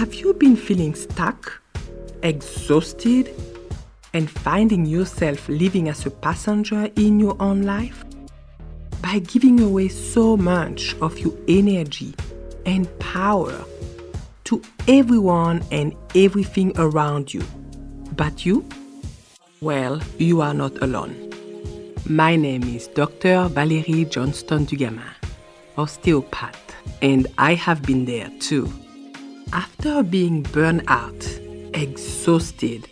Have you been feeling stuck, exhausted, and finding yourself living as a passenger in your own life? By giving away so much of your energy and power to everyone and everything around you. But you? Well, you are not alone. My name is Dr. Valerie Johnston Dugamin, osteopath, and I have been there too. After being burned out, exhausted,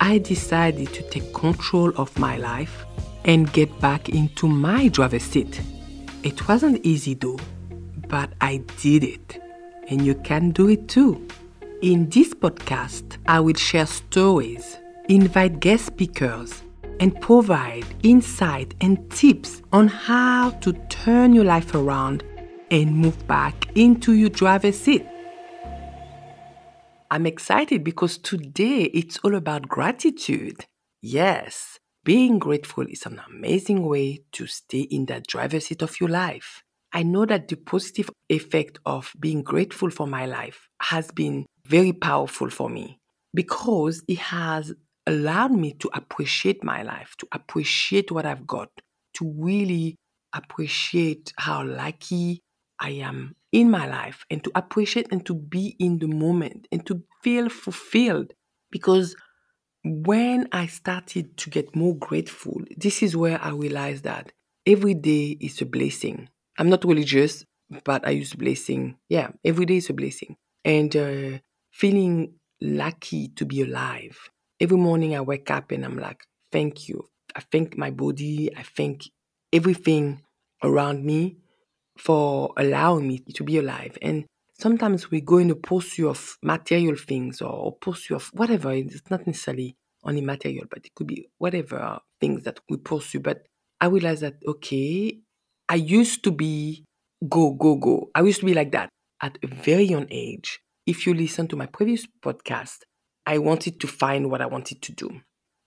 I decided to take control of my life and get back into my driver's seat. It wasn't easy though, but I did it. And you can do it too. In this podcast, I will share stories, invite guest speakers, and provide insight and tips on how to turn your life around and move back into your driver's seat. I'm excited because today it's all about gratitude. Yes, being grateful is an amazing way to stay in that driver's seat of your life. I know that the positive effect of being grateful for my life has been very powerful for me because it has allowed me to appreciate my life, to appreciate what I've got, to really appreciate how lucky I am in my life and to appreciate and to be in the moment and to feel fulfilled. Because when I started to get more grateful, this is where I realized that every day is a blessing. I'm not religious, but I use blessing. Yeah, every day is a blessing. And uh, feeling lucky to be alive. Every morning I wake up and I'm like, thank you. I thank my body. I thank everything around me for allowing me to be alive. And sometimes we go in the pursuit of material things or pursuit of whatever. It's not necessarily only material, but it could be whatever things that we pursue. But I realized that, okay, I used to be go, go, go. I used to be like that at a very young age. If you listen to my previous podcast, I wanted to find what I wanted to do.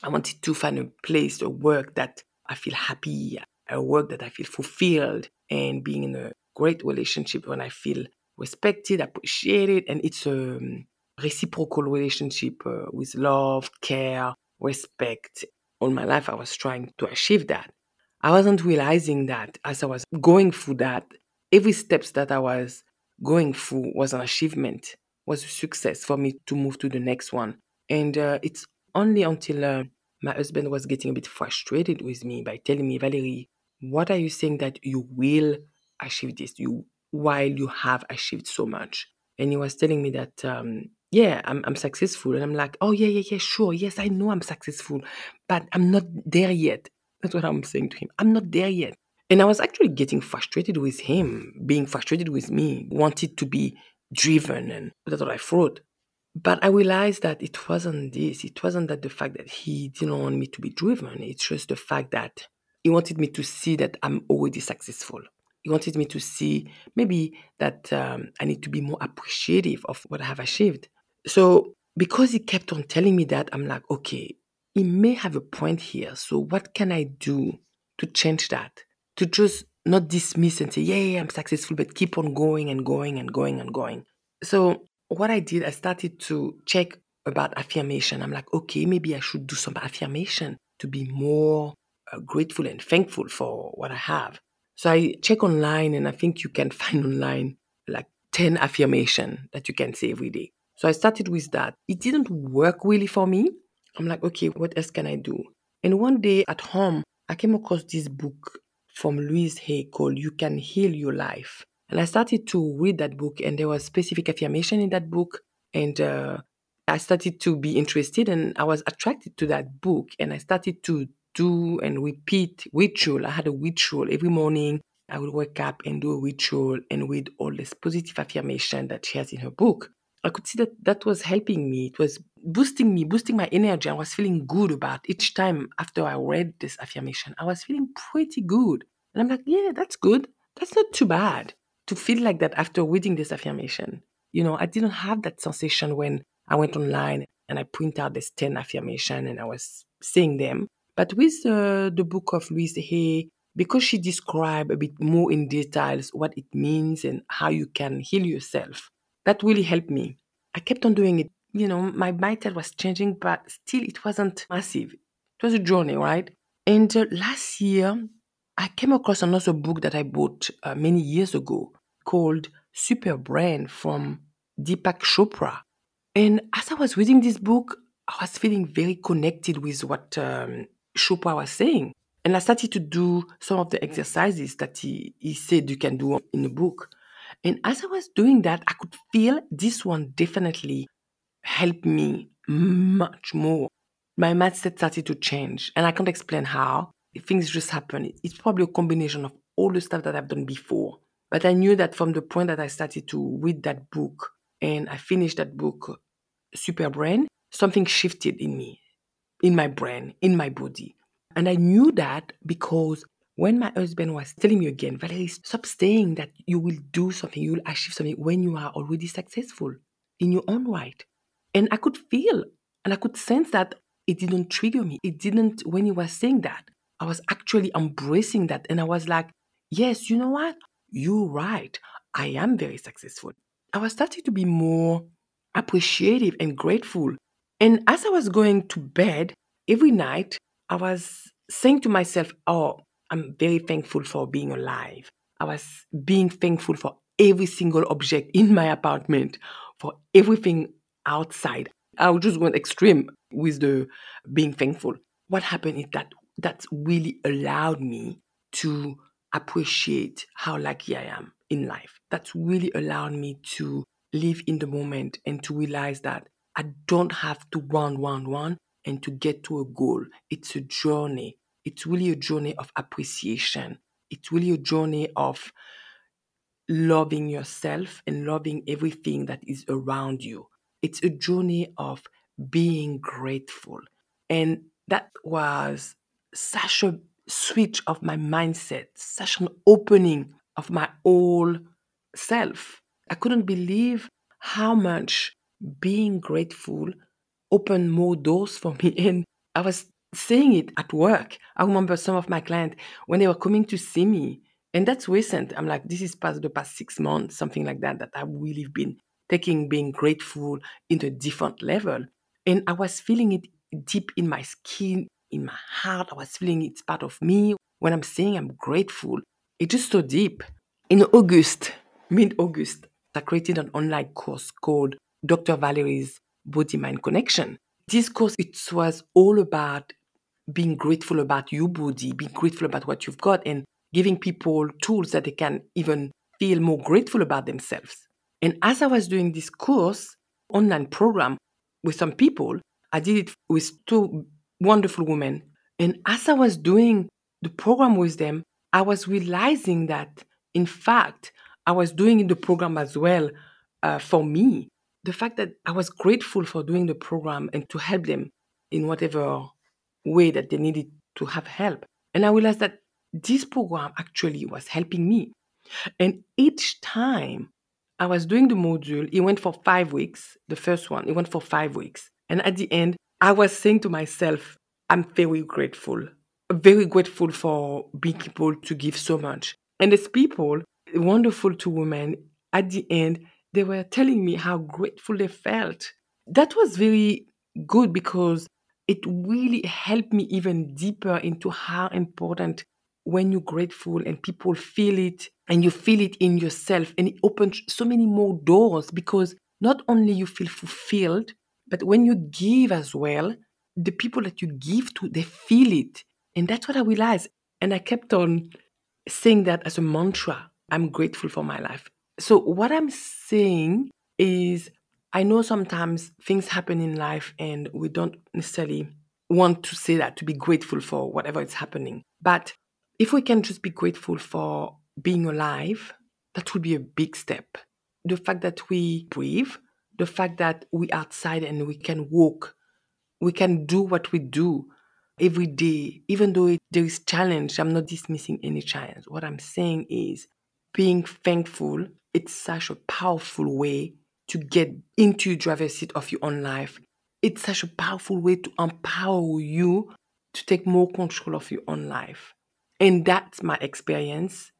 I wanted to find a place, a work that I feel happy, a work that I feel fulfilled, and being in a great relationship when I feel respected, appreciated, and it's a um, reciprocal relationship uh, with love, care, respect. All my life, I was trying to achieve that. I wasn't realizing that as I was going through that, every steps that I was going through was an achievement, was a success for me to move to the next one. And uh, it's only until uh, my husband was getting a bit frustrated with me by telling me, Valerie, what are you saying that you will achieve this? You while you have achieved so much? And he was telling me that um, yeah I'm, I'm successful. And i'm like oh yeah yeah yeah sure. Yes i know i'm successful but i'm not there yet. That's what i'm saying to him. I'm not there yet. And i was actually getting frustrated with him being frustrated with me wanted to be driven and that's what i thought but I realized that it wasn't this. It wasn't that the fact that he didn't want me to be driven. It's just the fact that he wanted me to see that I'm already successful. He wanted me to see maybe that um, I need to be more appreciative of what I have achieved. So because he kept on telling me that, I'm like, okay, he may have a point here. So what can I do to change that? To just not dismiss and say, yeah, yeah, I'm successful, but keep on going and going and going and going. So what I did, I started to check about affirmation. I'm like, okay, maybe I should do some affirmation to be more uh, grateful and thankful for what I have. So I check online and I think you can find online like 10 affirmation that you can say every day. So I started with that. It didn't work really for me. I'm like, okay, what else can I do? And one day at home, I came across this book from Louise Hay called You Can Heal Your Life. And I started to read that book, and there was specific affirmation in that book. And uh, I started to be interested, and I was attracted to that book. And I started to do and repeat ritual. I had a ritual every morning. I would wake up and do a ritual and read all this positive affirmation that she has in her book. I could see that that was helping me. It was boosting me, boosting my energy. I was feeling good about each time after I read this affirmation. I was feeling pretty good. And I'm like, yeah, that's good. That's not too bad to feel like that after reading this affirmation. You know, I didn't have that sensation when I went online and I print out this 10 affirmation and I was saying them. But with uh, the book of Louise Hay, because she described a bit more in details what it means and how you can heal yourself, that really helped me. I kept on doing it. You know, my mindset was changing, but still it wasn't massive. It was a journey, right? And uh, last year, I came across another book that I bought uh, many years ago called Super Brain from Deepak Chopra. And as I was reading this book, I was feeling very connected with what um, Chopra was saying. And I started to do some of the exercises that he, he said you can do in the book. And as I was doing that, I could feel this one definitely helped me much more. My mindset started to change, and I can't explain how. Things just happen. It's probably a combination of all the stuff that I've done before. But I knew that from the point that I started to read that book and I finished that book, Super Brain, something shifted in me, in my brain, in my body. And I knew that because when my husband was telling me again, Valerie, stop saying that you will do something, you will achieve something when you are already successful in your own right. And I could feel and I could sense that it didn't trigger me. It didn't, when he was saying that, I was actually embracing that. And I was like, yes, you know what? You're right. I am very successful. I was starting to be more appreciative and grateful. And as I was going to bed every night, I was saying to myself, Oh, I'm very thankful for being alive. I was being thankful for every single object in my apartment, for everything outside. I was just going extreme with the being thankful. What happened is that that really allowed me to appreciate how lucky I am in life. That's really allowed me to live in the moment and to realize that I don't have to run, run, run and to get to a goal. It's a journey. It's really a journey of appreciation. It's really a journey of loving yourself and loving everything that is around you. It's a journey of being grateful. And that was such a switch of my mindset, such an opening of my whole self. I couldn't believe how much being grateful opened more doors for me. And I was saying it at work. I remember some of my clients when they were coming to see me, and that's recent. I'm like, this is past the past six months, something like that, that I've really been taking being grateful into a different level. And I was feeling it deep in my skin, in my heart. I was feeling it's part of me. When I'm saying I'm grateful, it's just so deep. In August, mid August, I created an online course called Dr. Valerie's Body Mind Connection. This course, it was all about being grateful about your body, being grateful about what you've got, and giving people tools that they can even feel more grateful about themselves. And as I was doing this course, online program with some people, I did it with two wonderful women. And as I was doing the program with them, I was realizing that, in fact, I was doing the program as well uh, for me. The fact that I was grateful for doing the program and to help them in whatever way that they needed to have help. And I realized that this program actually was helping me. And each time I was doing the module, it went for five weeks. The first one, it went for five weeks. And at the end, I was saying to myself, I'm very grateful, very grateful for being able to give so much. And these people, wonderful two women, at the end, they were telling me how grateful they felt. That was very good because it really helped me even deeper into how important when you're grateful and people feel it and you feel it in yourself and it opens so many more doors because not only you feel fulfilled but when you give as well the people that you give to they feel it and that's what i realized and i kept on saying that as a mantra i'm grateful for my life so what i'm saying is I know sometimes things happen in life and we don't necessarily want to say that, to be grateful for whatever is happening. But if we can just be grateful for being alive, that would be a big step. The fact that we breathe, the fact that we outside and we can walk, we can do what we do every day, even though it, there is challenge. I'm not dismissing any challenge. What I'm saying is being thankful. It's such a powerful way to get into the driver's seat of your own life. It's such a powerful way to empower you to take more control of your own life. And that's my experience.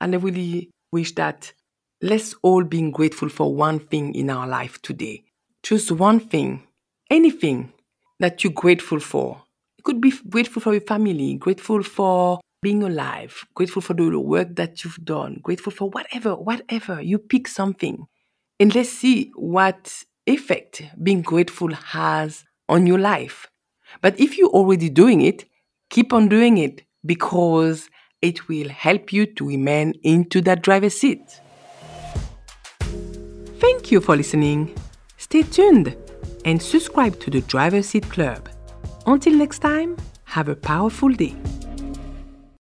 And I really wish that let's all be grateful for one thing in our life today. Choose one thing, anything that you're grateful for. You could be grateful for your family, grateful for being alive, grateful for the work that you've done, grateful for whatever, whatever. You pick something and let's see what effect being grateful has on your life. But if you're already doing it, keep on doing it because it will help you to remain into that driver's seat. Thank you for listening. Stay tuned and subscribe to the Driver Seat Club. Until next time, have a powerful day.